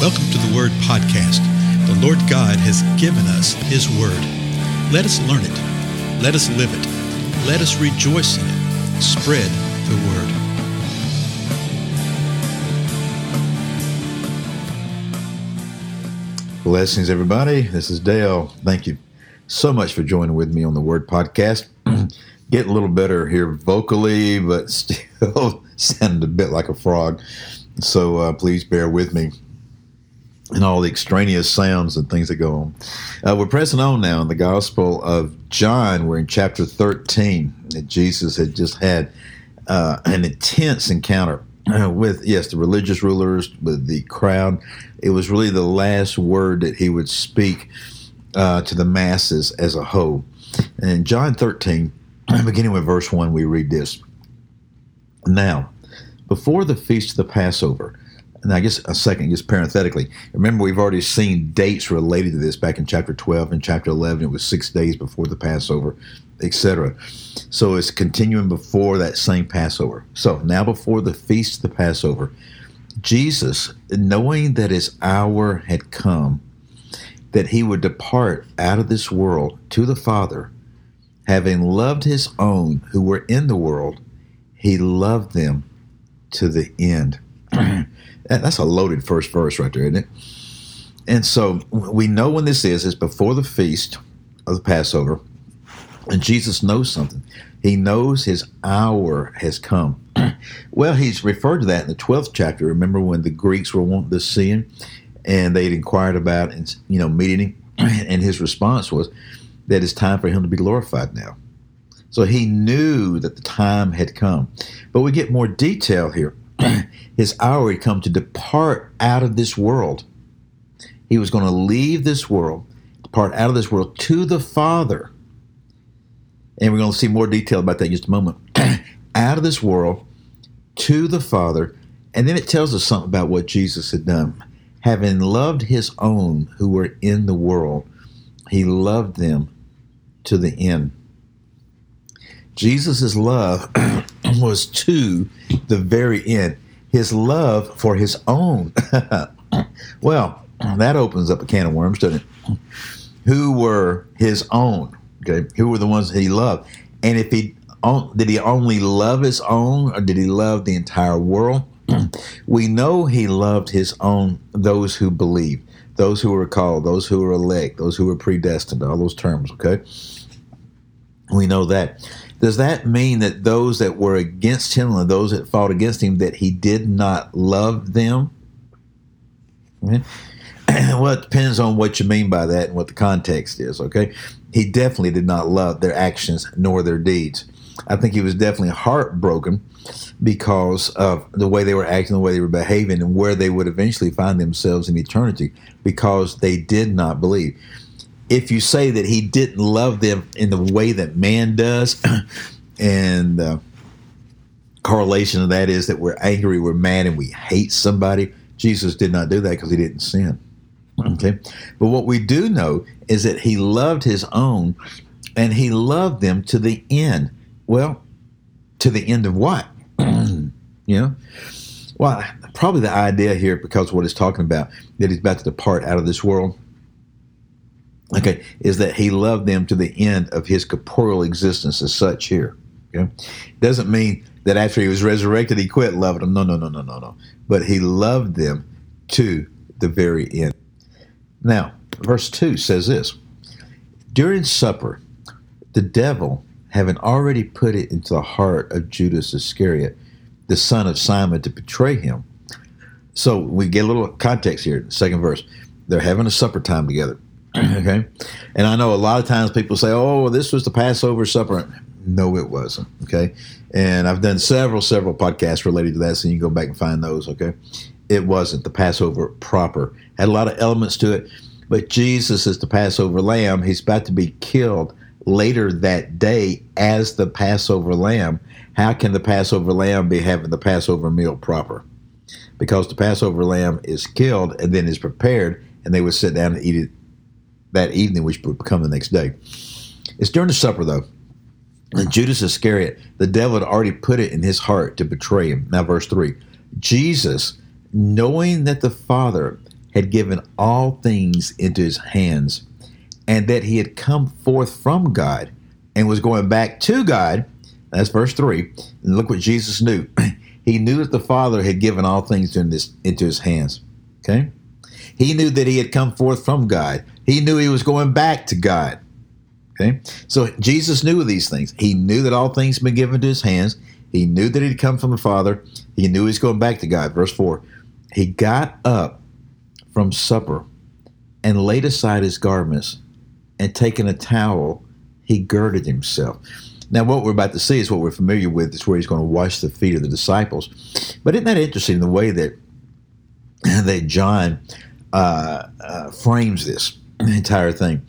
Welcome to the Word Podcast. The Lord God has given us His Word. Let us learn it. Let us live it. Let us rejoice in it. Spread the Word. Blessings, everybody. This is Dale. Thank you so much for joining with me on the Word Podcast. Getting a little better here vocally, but still sound a bit like a frog. So uh, please bear with me and all the extraneous sounds and things that go on. Uh, we're pressing on now in the Gospel of John. We're in chapter 13. That Jesus had just had uh, an intense encounter uh, with, yes, the religious rulers, with the crowd. It was really the last word that he would speak uh, to the masses as a whole. And in John 13, beginning with verse 1, we read this Now, before the feast of the Passover, and I guess a second, just parenthetically, remember we've already seen dates related to this back in chapter 12 and chapter 11. It was six days before the Passover, etc. So it's continuing before that same Passover. So now before the feast of the Passover, Jesus, knowing that his hour had come, that he would depart out of this world to the Father, having loved his own who were in the world, he loved them to the end. That's a loaded first verse right there, isn't it? And so we know when this is. It's before the feast of the Passover. And Jesus knows something. He knows his hour has come. well, he's referred to that in the 12th chapter. Remember when the Greeks were wanting to see him and they'd inquired about and you know meeting him and his response was that it's time for him to be glorified now. So he knew that the time had come. But we get more detail here. His hour had come to depart out of this world. He was going to leave this world, depart out of this world to the Father. And we're going to see more detail about that in just a moment. out of this world to the Father. And then it tells us something about what Jesus had done. Having loved his own who were in the world, he loved them to the end. Jesus' love was to the very end. His love for his own. well, that opens up a can of worms, doesn't it? Who were his own? Okay, who were the ones that he loved? And if he did he only love his own, or did he love the entire world? we know he loved his own, those who believe, those who were called, those who were elect, those who were predestined, all those terms. Okay, we know that. Does that mean that those that were against him and those that fought against him that he did not love them? well, it depends on what you mean by that and what the context is. Okay, he definitely did not love their actions nor their deeds. I think he was definitely heartbroken because of the way they were acting, the way they were behaving, and where they would eventually find themselves in eternity because they did not believe if you say that he didn't love them in the way that man does, and uh, correlation of that is that we're angry, we're mad, and we hate somebody. Jesus did not do that because he didn't sin. Okay, but what we do know is that he loved his own, and he loved them to the end. Well, to the end of what? you know, well, probably the idea here, because what he's talking about, that he's about to depart out of this world okay, is that he loved them to the end of his corporeal existence as such here. Okay? Doesn't mean that after he was resurrected, he quit loving them. No, no, no, no, no, no. But he loved them to the very end. Now, verse 2 says this During supper, the devil, having already put it into the heart of Judas Iscariot, the son of Simon, to betray him. So we get a little context here, second verse. They're having a supper time together. okay. And I know a lot of times people say, oh, this was the Passover supper. No, it wasn't. Okay. And I've done several, several podcasts related to that. So you can go back and find those. Okay. It wasn't the Passover proper, had a lot of elements to it. But Jesus is the Passover lamb. He's about to be killed later that day as the Passover lamb. How can the Passover lamb be having the Passover meal proper? Because the Passover lamb is killed and then is prepared, and they would sit down and eat it that evening, which would become the next day. It's during the supper, though. And Judas Iscariot, the devil had already put it in his heart to betray him. Now, verse 3 Jesus, knowing that the Father had given all things into his hands, and that he had come forth from God and was going back to God. That's verse 3. And look what Jesus knew. he knew that the Father had given all things into his hands. Okay? He knew that he had come forth from God. He knew he was going back to God. Okay? So Jesus knew these things. He knew that all things had been given to his hands. He knew that he'd come from the Father. He knew he was going back to God. Verse 4. He got up from supper and laid aside his garments and taking a towel, he girded himself. Now, what we're about to see is what we're familiar with. It's where he's going to wash the feet of the disciples. But isn't that interesting the way that that John uh, uh, frames this entire thing?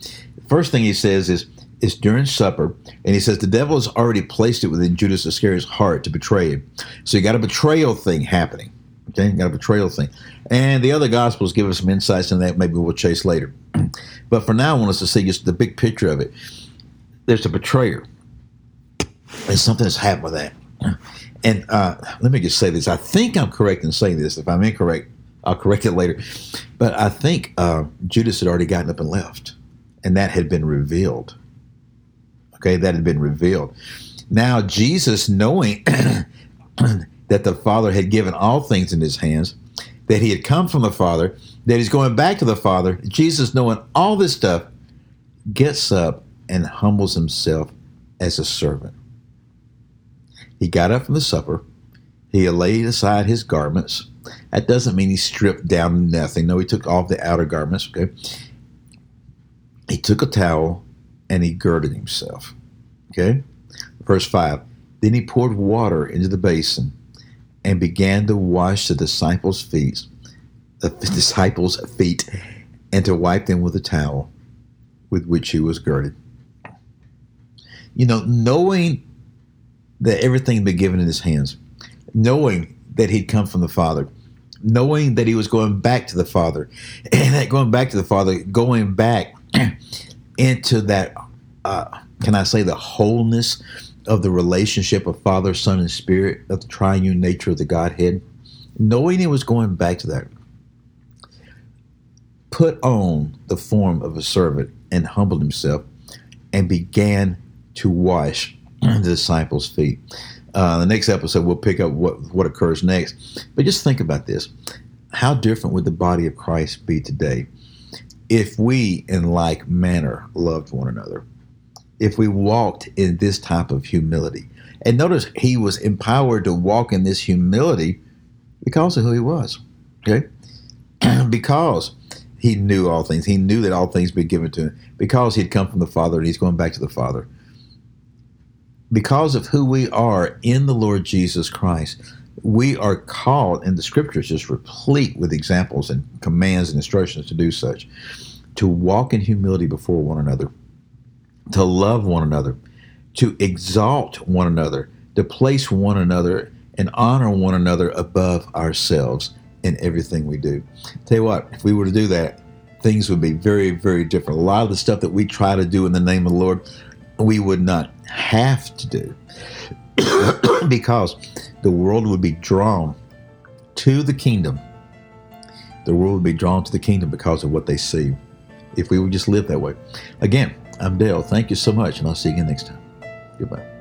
First thing he says is it's during supper, and he says the devil has already placed it within Judas Iscariot's heart to betray him. So you got a betrayal thing happening. Okay, you got a betrayal thing. And the other gospels give us some insights in that. Maybe we'll chase later. But for now, I want us to see just the big picture of it. There's a betrayer. and something that's happened with that. And uh, let me just say this. I think I'm correct in saying this. If I'm incorrect, I'll correct it later. But I think uh, Judas had already gotten up and left, and that had been revealed. Okay, that had been revealed. Now, Jesus, knowing that the Father had given all things in his hands, that he had come from the Father, that he's going back to the Father. Jesus, knowing all this stuff, gets up and humbles himself as a servant. He got up from the supper. He laid aside his garments. That doesn't mean he stripped down nothing. No, he took off the outer garments. Okay. He took a towel and he girded himself. Okay. Verse 5 Then he poured water into the basin and began to wash the disciples' feet, the disciples' feet, and to wipe them with a towel with which he was girded. You know, knowing that everything had been given in his hands, knowing that he'd come from the Father, knowing that he was going back to the Father, and that going back to the Father, going back into that, uh, can I say, the wholeness of the relationship of Father, Son, and Spirit, of the triune nature of the Godhead, knowing he was going back to that, put on the form of a servant and humbled himself and began to wash the disciples' feet. Uh, the next episode, we'll pick up what, what occurs next. But just think about this. How different would the body of Christ be today if we, in like manner, loved one another? if we walked in this type of humility. And notice he was empowered to walk in this humility because of who he was. Okay? because he knew all things. He knew that all things be given to him. Because he'd come from the Father and he's going back to the Father. Because of who we are in the Lord Jesus Christ, we are called, and the scriptures just replete with examples and commands and instructions to do such, to walk in humility before one another to love one another, to exalt one another, to place one another and honor one another above ourselves in everything we do. Tell you what, if we were to do that, things would be very, very different. A lot of the stuff that we try to do in the name of the Lord, we would not have to do because the world would be drawn to the kingdom. The world would be drawn to the kingdom because of what they see if we would just live that way. Again, I'm Dale. Thank you so much, and I'll see you again next time. Goodbye.